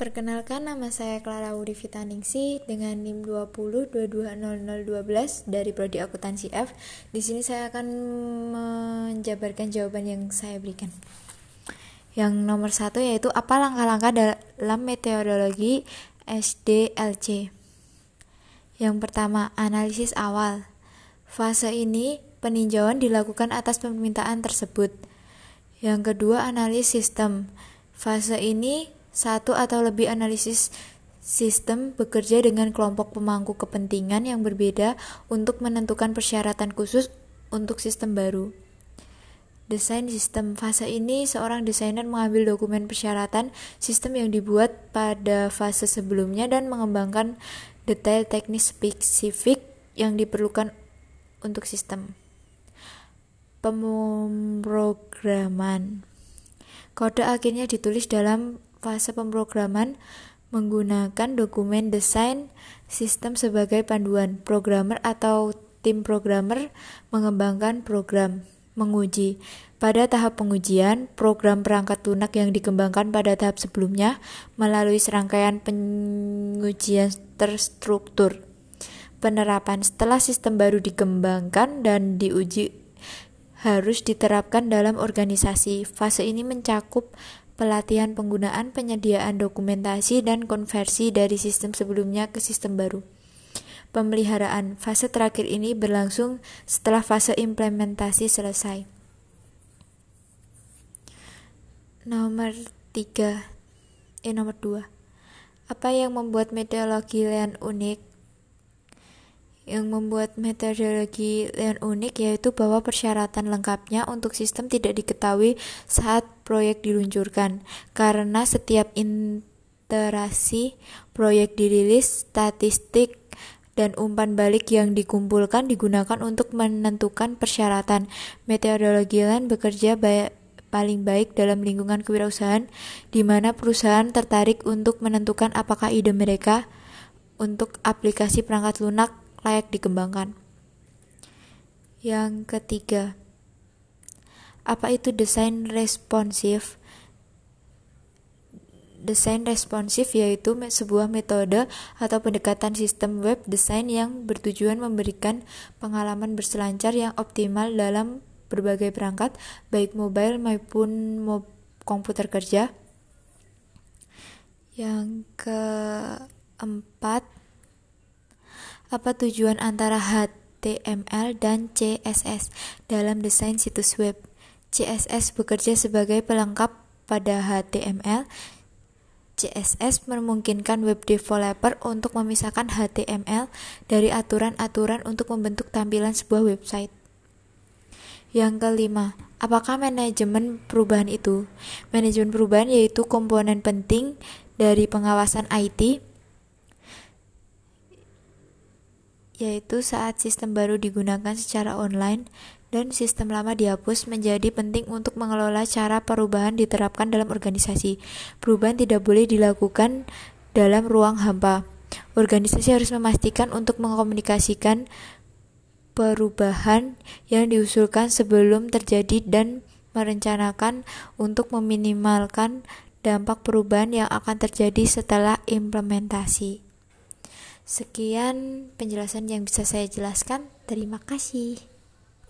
Perkenalkan nama saya Clara Wuri Vitaningsi dengan NIM 20220012 dari Prodi Akuntansi F. Di sini saya akan menjabarkan jawaban yang saya berikan. Yang nomor satu yaitu apa langkah-langkah dalam metodologi SDLC. Yang pertama, analisis awal. Fase ini peninjauan dilakukan atas permintaan tersebut. Yang kedua, analisis sistem. Fase ini satu atau lebih analisis sistem bekerja dengan kelompok pemangku kepentingan yang berbeda untuk menentukan persyaratan khusus untuk sistem baru. Desain sistem fase ini seorang desainer mengambil dokumen persyaratan sistem yang dibuat pada fase sebelumnya dan mengembangkan detail teknis spesifik yang diperlukan untuk sistem. Pemrograman Kode akhirnya ditulis dalam fase pemrograman menggunakan dokumen desain sistem sebagai panduan. Programmer atau tim programmer mengembangkan program menguji. Pada tahap pengujian, program perangkat lunak yang dikembangkan pada tahap sebelumnya melalui serangkaian pengujian terstruktur. Penerapan setelah sistem baru dikembangkan dan diuji harus diterapkan dalam organisasi. Fase ini mencakup pelatihan penggunaan, penyediaan dokumentasi, dan konversi dari sistem sebelumnya ke sistem baru. Pemeliharaan fase terakhir ini berlangsung setelah fase implementasi selesai. Nomor 3 eh nomor 2. Apa yang membuat metodologi Lean unik? Yang membuat metodologi yang unik yaitu bahwa persyaratan lengkapnya untuk sistem tidak diketahui saat proyek diluncurkan, karena setiap interaksi proyek dirilis, statistik, dan umpan balik yang dikumpulkan digunakan untuk menentukan persyaratan. Metodologi lain bekerja baik, paling baik dalam lingkungan kewirausahaan, di mana perusahaan tertarik untuk menentukan apakah ide mereka untuk aplikasi perangkat lunak layak dikembangkan. Yang ketiga, apa itu desain responsif? Desain responsif yaitu sebuah metode atau pendekatan sistem web desain yang bertujuan memberikan pengalaman berselancar yang optimal dalam berbagai perangkat, baik mobile maupun komputer kerja. Yang keempat, apa tujuan antara HTML dan CSS dalam desain situs web? CSS bekerja sebagai pelengkap pada HTML. CSS memungkinkan web developer untuk memisahkan HTML dari aturan-aturan untuk membentuk tampilan sebuah website. Yang kelima, apakah manajemen perubahan itu? Manajemen perubahan yaitu komponen penting dari pengawasan IT yaitu saat sistem baru digunakan secara online dan sistem lama dihapus menjadi penting untuk mengelola cara perubahan diterapkan dalam organisasi. Perubahan tidak boleh dilakukan dalam ruang hampa. Organisasi harus memastikan untuk mengkomunikasikan perubahan yang diusulkan sebelum terjadi dan merencanakan untuk meminimalkan dampak perubahan yang akan terjadi setelah implementasi. Sekian penjelasan yang bisa saya jelaskan. Terima kasih.